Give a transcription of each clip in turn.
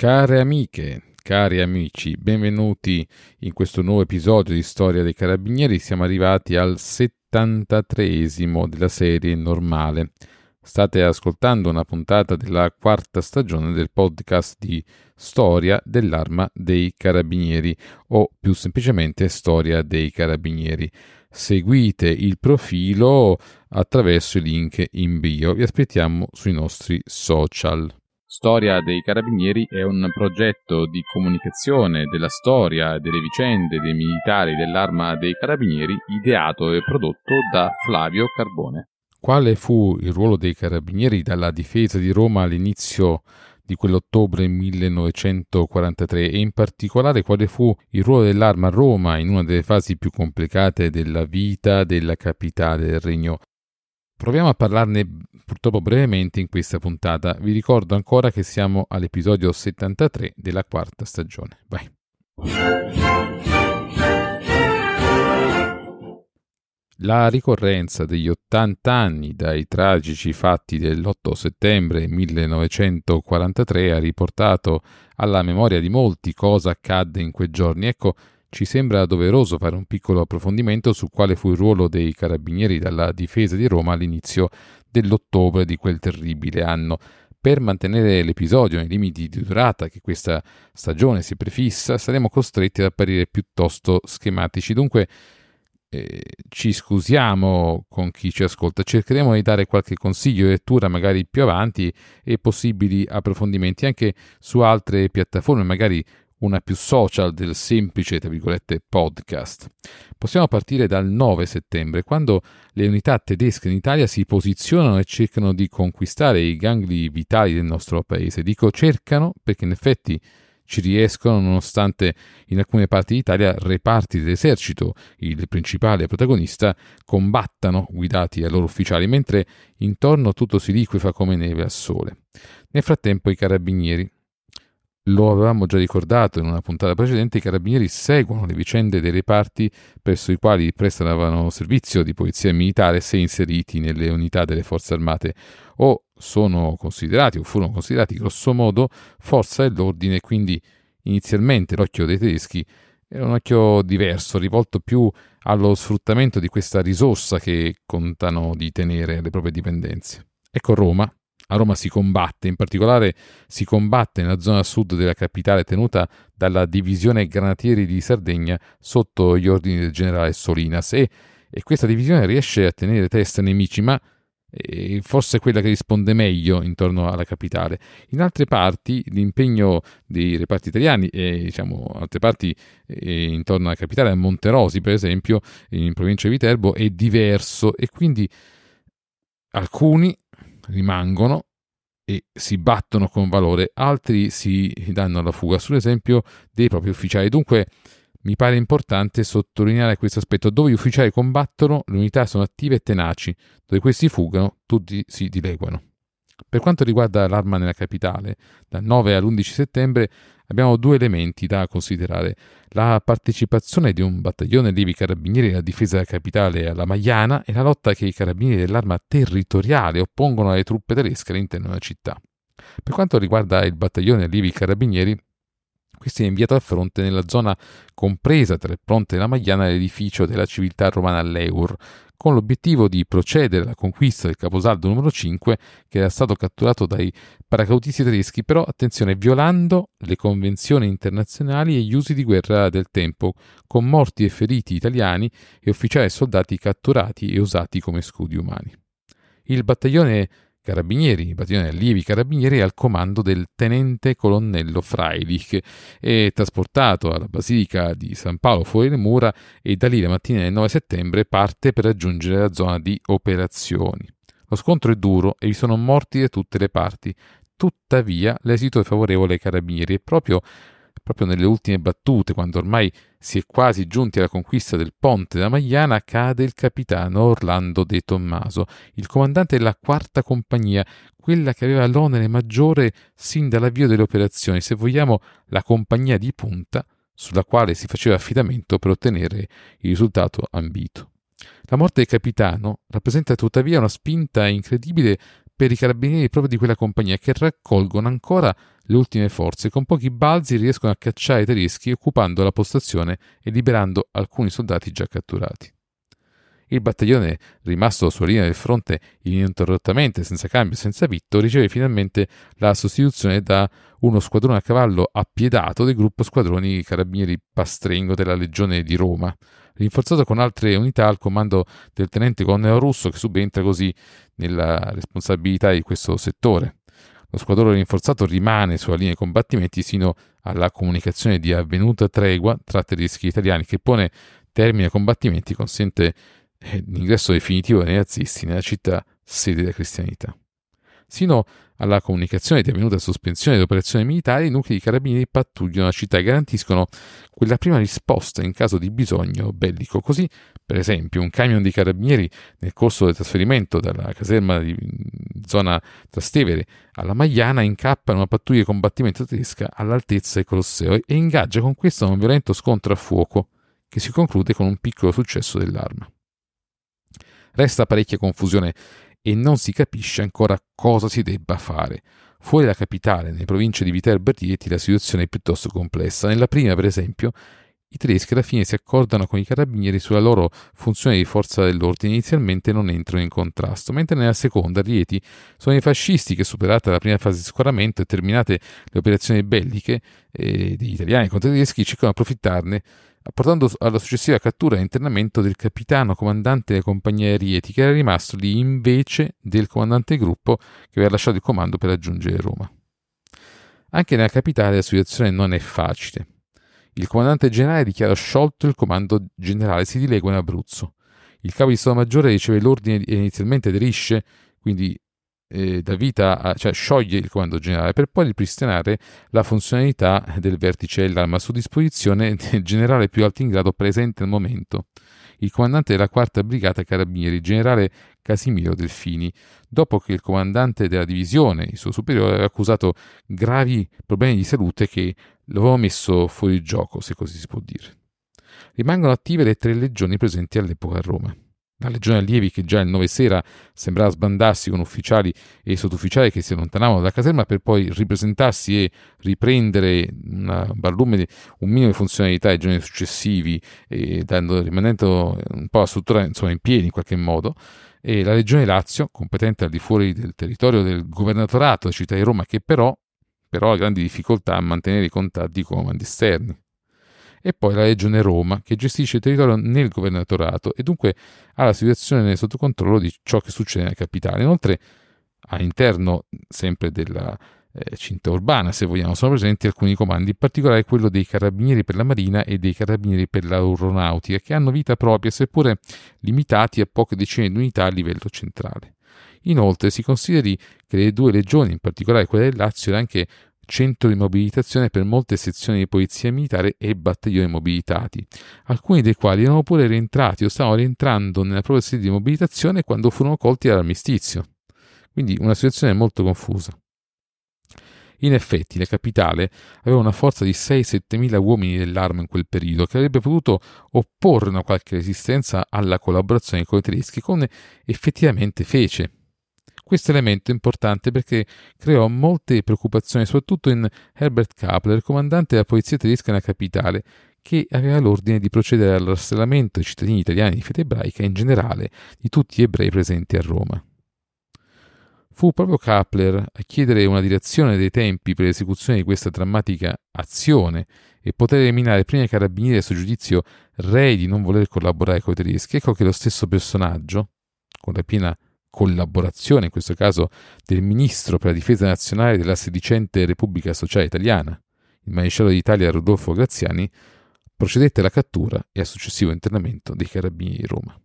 Care amiche, cari amici, benvenuti in questo nuovo episodio di Storia dei Carabinieri. Siamo arrivati al 73esimo della serie normale. State ascoltando una puntata della quarta stagione del podcast di Storia dell'Arma dei Carabinieri o più semplicemente Storia dei Carabinieri. Seguite il profilo attraverso i link in bio. Vi aspettiamo sui nostri social. Storia dei Carabinieri è un progetto di comunicazione della storia delle vicende dei militari dell'Arma dei Carabinieri ideato e prodotto da Flavio Carbone. Quale fu il ruolo dei Carabinieri dalla difesa di Roma all'inizio di quell'ottobre 1943 e in particolare quale fu il ruolo dell'arma a Roma in una delle fasi più complicate della vita della capitale del regno Proviamo a parlarne purtroppo brevemente in questa puntata. Vi ricordo ancora che siamo all'episodio 73 della quarta stagione. Vai. La ricorrenza degli 80 anni dai tragici fatti dell'8 settembre 1943 ha riportato alla memoria di molti cosa accadde in quei giorni. Ecco, ci sembra doveroso fare un piccolo approfondimento su quale fu il ruolo dei carabinieri dalla difesa di Roma all'inizio dell'ottobre di quel terribile anno. Per mantenere l'episodio nei limiti di durata che questa stagione si prefissa, saremo costretti ad apparire piuttosto schematici. Dunque, eh, ci scusiamo con chi ci ascolta, cercheremo di dare qualche consiglio di lettura magari più avanti e possibili approfondimenti anche su altre piattaforme, magari una più social del semplice, tra virgolette, podcast. Possiamo partire dal 9 settembre, quando le unità tedesche in Italia si posizionano e cercano di conquistare i gangli vitali del nostro paese. Dico cercano perché in effetti ci riescono nonostante in alcune parti d'Italia reparti dell'esercito, il principale protagonista, combattano guidati dai loro ufficiali, mentre intorno tutto si liquefa come neve al sole. Nel frattempo i carabinieri, lo avevamo già ricordato in una puntata precedente, i carabinieri seguono le vicende dei reparti presso i quali prestano servizio di polizia militare se inseriti nelle unità delle forze armate o sono considerati o furono considerati grossomodo forza dell'ordine, quindi inizialmente l'occhio dei tedeschi era un occhio diverso, rivolto più allo sfruttamento di questa risorsa che contano di tenere alle proprie dipendenze. Ecco Roma, a Roma si combatte, in particolare si combatte nella zona sud della capitale tenuta dalla divisione granatieri di Sardegna sotto gli ordini del generale Solinas e, e questa divisione riesce a tenere testa nemici, ma eh, forse è quella che risponde meglio intorno alla capitale. In altre parti l'impegno dei reparti italiani e diciamo altre parti eh, intorno alla capitale, a Monterosi per esempio, in provincia di Viterbo, è diverso e quindi alcuni rimangono e si battono con valore, altri si danno alla fuga, sull'esempio dei propri ufficiali. Dunque mi pare importante sottolineare questo aspetto. Dove gli ufficiali combattono, le unità sono attive e tenaci, dove questi fuggono, tutti si dileguano. Per quanto riguarda l'arma nella capitale, dal 9 all'11 settembre abbiamo due elementi da considerare. La partecipazione di un battaglione livi carabinieri alla difesa della capitale alla Maiana e la lotta che i carabinieri dell'arma territoriale oppongono alle truppe tedesche all'interno della città. Per quanto riguarda il battaglione livi carabinieri, questo è inviato al fronte nella zona compresa tra il Ponte della Magliana e l'edificio della civiltà romana Leur, con l'obiettivo di procedere alla conquista del caposaldo numero 5 che era stato catturato dai paracautisti tedeschi, però attenzione, violando le convenzioni internazionali e gli usi di guerra del tempo, con morti e feriti italiani e ufficiali e soldati catturati e usati come scudi umani. Il battaglione carabinieri, battaglione allievi carabinieri al comando del tenente colonnello Freilich è trasportato alla basilica di San Paolo fuori le mura e da lì la mattina del 9 settembre parte per raggiungere la zona di operazioni. Lo scontro è duro e vi sono morti da tutte le parti, tuttavia l'esito è favorevole ai carabinieri e proprio proprio nelle ultime battute, quando ormai si è quasi giunti alla conquista del ponte della Magliana, cade il capitano Orlando De Tommaso, il comandante della quarta compagnia, quella che aveva l'onere maggiore sin dall'avvio delle operazioni, se vogliamo la compagnia di punta sulla quale si faceva affidamento per ottenere il risultato ambito. La morte del capitano rappresenta tuttavia una spinta incredibile per i carabinieri proprio di quella compagnia che raccolgono ancora le ultime forze. Con pochi balzi riescono a cacciare i tedeschi occupando la postazione e liberando alcuni soldati già catturati. Il battaglione, rimasto sulla linea del fronte ininterrottamente, senza cambio senza vitto, riceve finalmente la sostituzione da uno squadrone a cavallo appiedato del gruppo squadroni carabinieri Pastrengo della Legione di Roma, rinforzato con altre unità al comando del tenente colonnello russo che subentra così nella responsabilità di questo settore. Lo squadrone rinforzato rimane sulla linea di combattimenti sino alla comunicazione di avvenuta tregua tra tedeschi e italiani che pone termine ai combattimenti e consente l'ingresso definitivo dei nazisti nella città sede della cristianità. Sino alla comunicazione di avvenuta sospensione delle operazioni militari, i nuclei di carabinieri pattugliano la città e garantiscono quella prima risposta in caso di bisogno bellico. Così, per esempio, un camion di carabinieri nel corso del trasferimento dalla caserma di zona Trastevere alla Magliana incappa in una pattuglia di combattimento tedesca all'altezza del Colosseo e ingaggia con questo un violento scontro a fuoco che si conclude con un piccolo successo dell'arma. Resta parecchia confusione e non si capisce ancora cosa si debba fare. Fuori dalla capitale, nelle province di Viterbo e Rieti, la situazione è piuttosto complessa. Nella prima, per esempio, i tedeschi alla fine si accordano con i carabinieri sulla loro funzione di forza dell'ordine, inizialmente non entrano in contrasto, mentre nella seconda, Rieti, sono i fascisti che, superata la prima fase di scoramento e terminate le operazioni belliche eh, degli italiani contro i tedeschi, cercano di approfittarne portando alla successiva cattura e internamento del capitano comandante delle compagnie aerieti che era rimasto lì invece del comandante gruppo che aveva lasciato il comando per raggiungere Roma. Anche nella capitale la situazione non è facile. Il comandante generale dichiara sciolto il comando generale, si dilegua in Abruzzo. Il capo di Stato Maggiore riceve l'ordine e inizialmente aderisce, quindi eh, dà vita a, cioè scioglie il comando generale per poi ripristinare la funzionalità del vertice dell'arma su disposizione del generale più alto in grado presente al momento, il comandante della quarta brigata carabinieri, generale Casimiro Delfini, dopo che il comandante della divisione, il suo superiore, aveva accusato gravi problemi di salute che lo avevano messo fuori gioco, se così si può dire. Rimangono attive le tre legioni presenti all'epoca a Roma. La legione allievi che già il 9 sera sembrava sbandarsi con ufficiali e sottufficiali che si allontanavano dalla caserma per poi ripresentarsi e riprendere una barlume, un minimo di funzionalità ai giorni successivi, dando, rimanendo un po' la struttura insomma, in piedi in qualche modo. E la legione Lazio, competente al di fuori del territorio del governatorato della città di Roma, che però, però ha grandi difficoltà a mantenere i contatti con i comandi esterni e poi la Legione Roma, che gestisce il territorio nel governatorato e dunque ha la situazione sotto controllo di ciò che succede nella capitale. Inoltre, all'interno sempre della eh, cinta urbana, se vogliamo, sono presenti alcuni comandi, in particolare quello dei carabinieri per la marina e dei carabinieri per l'aeronautica, che hanno vita propria, seppure limitati a poche decine di unità a livello centrale. Inoltre si consideri che le due legioni, in particolare quella del Lazio, era anche centro di mobilitazione per molte sezioni di polizia militare e battaglioni mobilitati, alcuni dei quali erano pure rientrati o stavano rientrando nella propria sede di mobilitazione quando furono colti dall'armistizio. Quindi una situazione molto confusa. In effetti, la capitale aveva una forza di 6-7 mila uomini dell'arma in quel periodo che avrebbe potuto opporre una qualche resistenza alla collaborazione con i tedeschi, come effettivamente fece. Questo elemento è importante perché creò molte preoccupazioni, soprattutto in Herbert Kapler, comandante della polizia tedesca nella capitale, che aveva l'ordine di procedere al rastrellamento dei cittadini italiani di fede ebraica e in generale di tutti gli ebrei presenti a Roma. Fu proprio Kapler a chiedere una direzione dei tempi per l'esecuzione di questa drammatica azione e poter eliminare prima i carabinieri a suo giudizio rei di non voler collaborare con i tedeschi. Ecco che lo stesso personaggio, con la piena collaborazione, in questo caso del ministro per la difesa nazionale della sedicente Repubblica Sociale Italiana, il maresciallo d'Italia Rodolfo Graziani, procedette alla cattura e al successivo internamento dei carabinieri di Roma.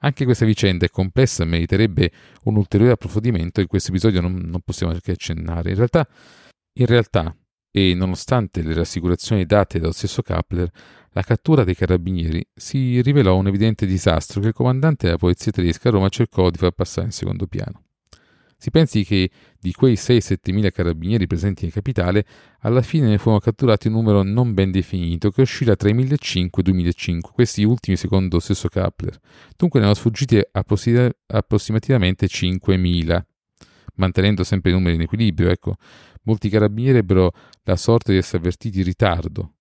Anche questa vicenda è complessa e meriterebbe un ulteriore approfondimento in questo episodio non, non possiamo che accennare. In realtà, in realtà, e nonostante le rassicurazioni date dallo stesso Kapler, la cattura dei carabinieri si rivelò un evidente disastro che il comandante della polizia tedesca a Roma cercò di far passare in secondo piano. Si pensi che di quei 6-7 mila carabinieri presenti in capitale, alla fine ne furono catturati un numero non ben definito che oscilla tra i 1.500 e i 2.500, questi ultimi secondo lo stesso Kapler. Dunque ne erano sfuggiti approssimativamente 5.000, mantenendo sempre i numeri in equilibrio. Ecco, molti carabinieri ebbero la sorte di essere avvertiti in ritardo,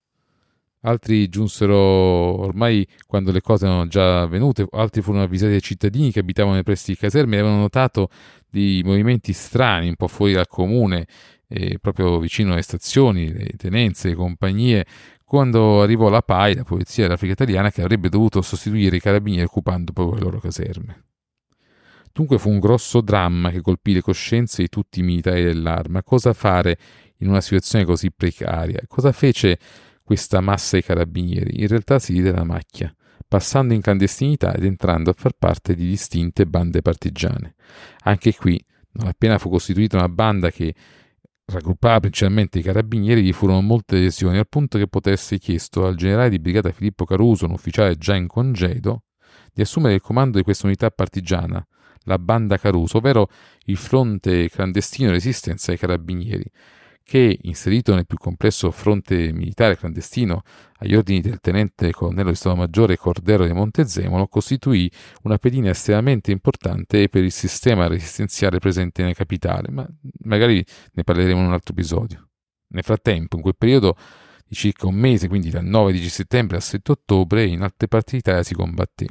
altri giunsero ormai quando le cose erano già avvenute, altri furono avvisati dai cittadini che abitavano nei pressi di caserme e avevano notato dei movimenti strani un po' fuori dal comune, eh, proprio vicino alle stazioni, le tenenze, le compagnie, quando arrivò la PAI, la polizia dell'Africa italiana, che avrebbe dovuto sostituire i carabinieri occupando proprio le loro caserme. Dunque fu un grosso dramma che colpì le coscienze di tutti i militari dell'arma. Cosa fare in una situazione così precaria? Cosa fece questa massa di carabinieri? In realtà si diede la macchia, passando in clandestinità ed entrando a far parte di distinte bande partigiane. Anche qui, non appena fu costituita una banda che raggruppava principalmente i carabinieri, vi furono molte lesioni, al punto che potesse chiesto al generale di brigata Filippo Caruso, un ufficiale già in congedo, di assumere il comando di questa unità partigiana, la banda Caruso, ovvero il fronte clandestino resistenza ai carabinieri, che, inserito nel più complesso fronte militare clandestino agli ordini del tenente colonnello di Stato Maggiore Cordero di Montezemolo, costituì una pedina estremamente importante per il sistema resistenziale presente nella capitale, ma magari ne parleremo in un altro episodio. Nel frattempo, in quel periodo di circa un mese, quindi dal 9-10 settembre al 7 ottobre, in altre parti d'Italia si combatté.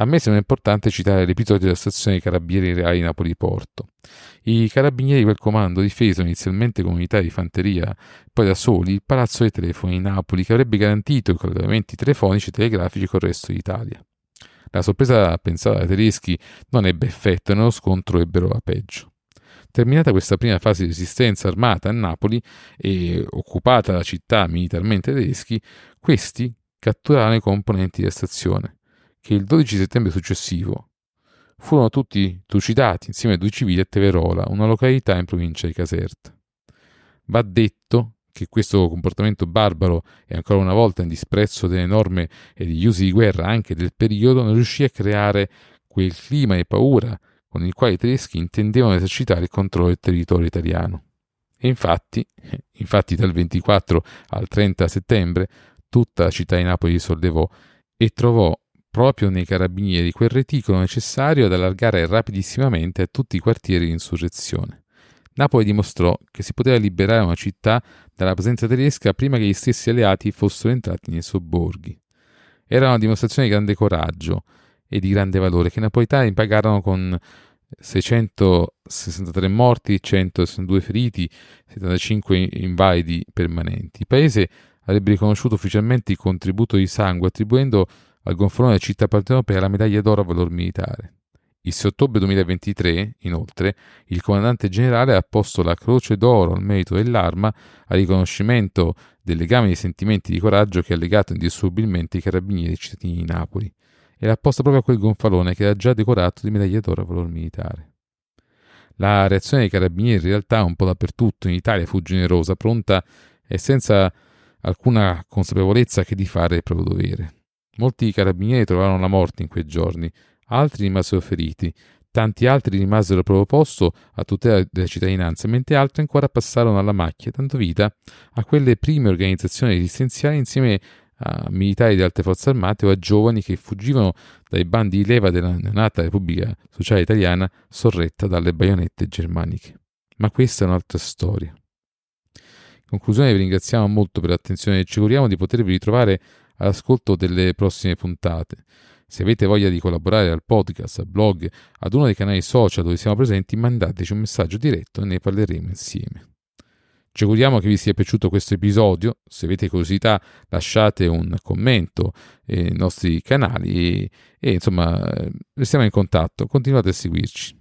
A me sembra importante citare l'episodio della stazione dei Carabinieri Reali Napoli Porto. I carabinieri di quel comando difesero inizialmente con unità di fanteria, poi da soli, il palazzo dei telefoni di Napoli che avrebbe garantito i collegamenti telefonici e telegrafici con il resto d'Italia. La sorpresa pensata dai tedeschi non ebbe effetto e nello scontro ebbero la peggio. Terminata questa prima fase di resistenza armata a Napoli e occupata la città militarmente tedeschi, questi catturarono i componenti della stazione che il 12 settembre successivo furono tutti trucidati insieme ai due civili a Teverola, una località in provincia di Caserta. Va detto che questo comportamento barbaro e ancora una volta in disprezzo delle norme e degli usi di guerra anche del periodo non riuscì a creare quel clima di paura con il quale i tedeschi intendevano esercitare il controllo del territorio italiano. E infatti, infatti dal 24 al 30 settembre tutta la città di Napoli si sollevò e trovò proprio nei carabinieri quel reticolo necessario ad allargare rapidissimamente a tutti i quartieri di insurrezione. Napoli dimostrò che si poteva liberare una città dalla presenza tedesca prima che gli stessi alleati fossero entrati nei sobborghi. Era una dimostrazione di grande coraggio e di grande valore che i napoletani pagarono con 663 morti, 162 feriti, 75 invalidi permanenti. Il paese avrebbe riconosciuto ufficialmente il contributo di sangue attribuendo al gonfalone della città partenopea la medaglia d'oro a valor militare. Il 6 ottobre 2023, inoltre, il comandante generale ha posto la Croce d'Oro al merito dell'arma a riconoscimento del legame di sentimenti di coraggio che ha legato indissolubilmente i carabinieri cittadini di Napoli e l'ha posta proprio a quel gonfalone che era già decorato di medaglia d'oro a valor militare. La reazione dei carabinieri in realtà un po' dappertutto in Italia fu generosa, pronta e senza alcuna consapevolezza che di fare il proprio dovere. Molti carabinieri trovarono la morte in quei giorni, altri rimasero feriti, tanti altri rimasero proprio posto a tutela della cittadinanza, mentre altri ancora passarono alla macchia, dando vita a quelle prime organizzazioni resistenziali insieme a militari di altre forze armate o a giovani che fuggivano dai bandi di leva della neonata Repubblica Sociale Italiana sorretta dalle baionette germaniche. Ma questa è un'altra storia. In conclusione vi ringraziamo molto per l'attenzione e ci auguriamo di potervi ritrovare all'ascolto delle prossime puntate. Se avete voglia di collaborare al podcast, al blog, ad uno dei canali social dove siamo presenti, mandateci un messaggio diretto e ne parleremo insieme. Ci auguriamo che vi sia piaciuto questo episodio. Se avete curiosità, lasciate un commento nei nostri canali e, e insomma, restiamo in contatto. Continuate a seguirci.